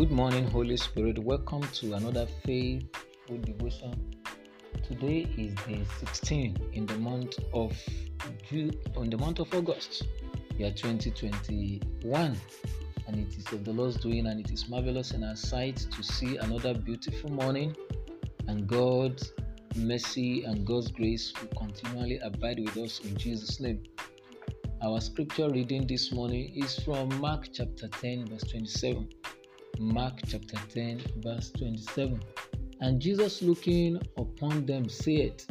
Good morning, Holy Spirit. Welcome to another faithful devotion. Today is the 16th in the month of June, in the month of August, year 2021, and it is of the Lord's doing, and it is marvelous in our sight to see another beautiful morning. And God's mercy and God's grace will continually abide with us in Jesus' name. Our scripture reading this morning is from Mark chapter 10, verse 27. Mark chapter 10, verse 27. And Jesus looking upon them said,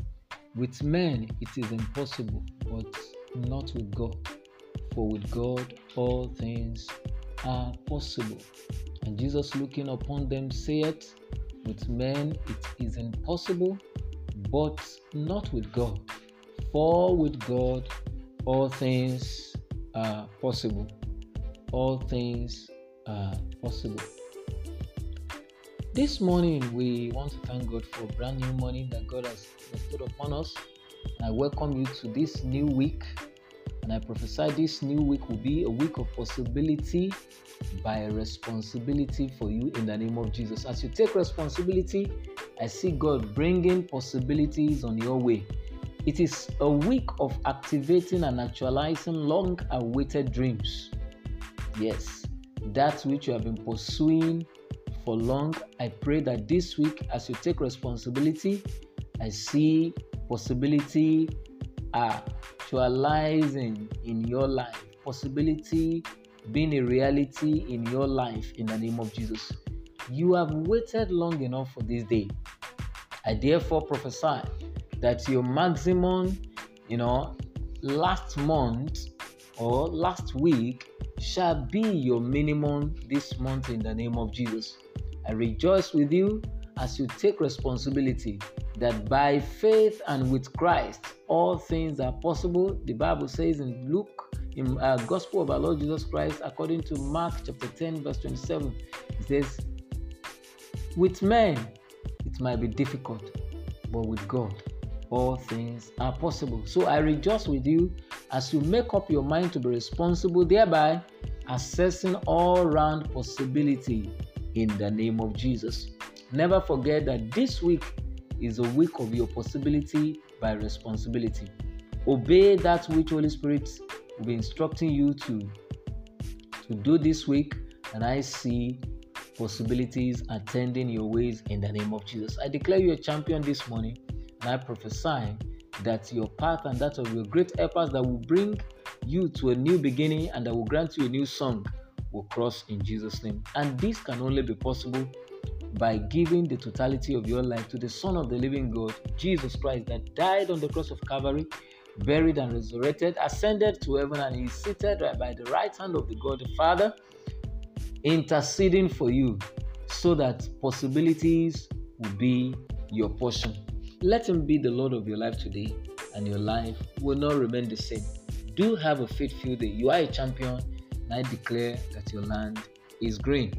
With men it is impossible, but not with God. For with God all things are possible. And Jesus looking upon them said, With men it is impossible, but not with God. For with God all things are possible. All things are possible. This morning, we want to thank God for a brand new morning that God has bestowed upon us. And I welcome you to this new week. And I prophesy this new week will be a week of possibility by responsibility for you in the name of Jesus. As you take responsibility, I see God bringing possibilities on your way. It is a week of activating and actualizing long awaited dreams. Yes, that which you have been pursuing for long. I pray that this week, as you take responsibility, I see possibility ah, actualizing in your life, possibility being a reality in your life in the name of Jesus. You have waited long enough for this day. I therefore prophesy that your maximum, you know, last month or last week shall be your minimum this month in the name of Jesus. I rejoice with you as you take responsibility that by faith and with Christ all things are possible. The Bible says in Luke, in uh, Gospel of our Lord Jesus Christ, according to Mark chapter 10, verse 27, it says, With men it might be difficult, but with God all things are possible. So I rejoice with you as you make up your mind to be responsible, thereby assessing all round possibility in the name of Jesus. Never forget that this week is a week of your possibility by responsibility. Obey that which Holy Spirit will be instructing you to, to do this week, and I see possibilities attending your ways in the name of Jesus. I declare you a champion this morning and I prophesy that your path and that of your great helpers that will bring you to a new beginning and that will grant you a new song will cross in Jesus' name. And this can only be possible by giving the totality of your life to the Son of the living God, Jesus Christ, that died on the cross of Calvary, buried and resurrected, ascended to heaven, and is seated by the right hand of the God the Father, interceding for you so that possibilities will be your portion. Let Him be the Lord of your life today, and your life will not remain the same. Do have a faithful day. You are a champion, and I declare that your land is green.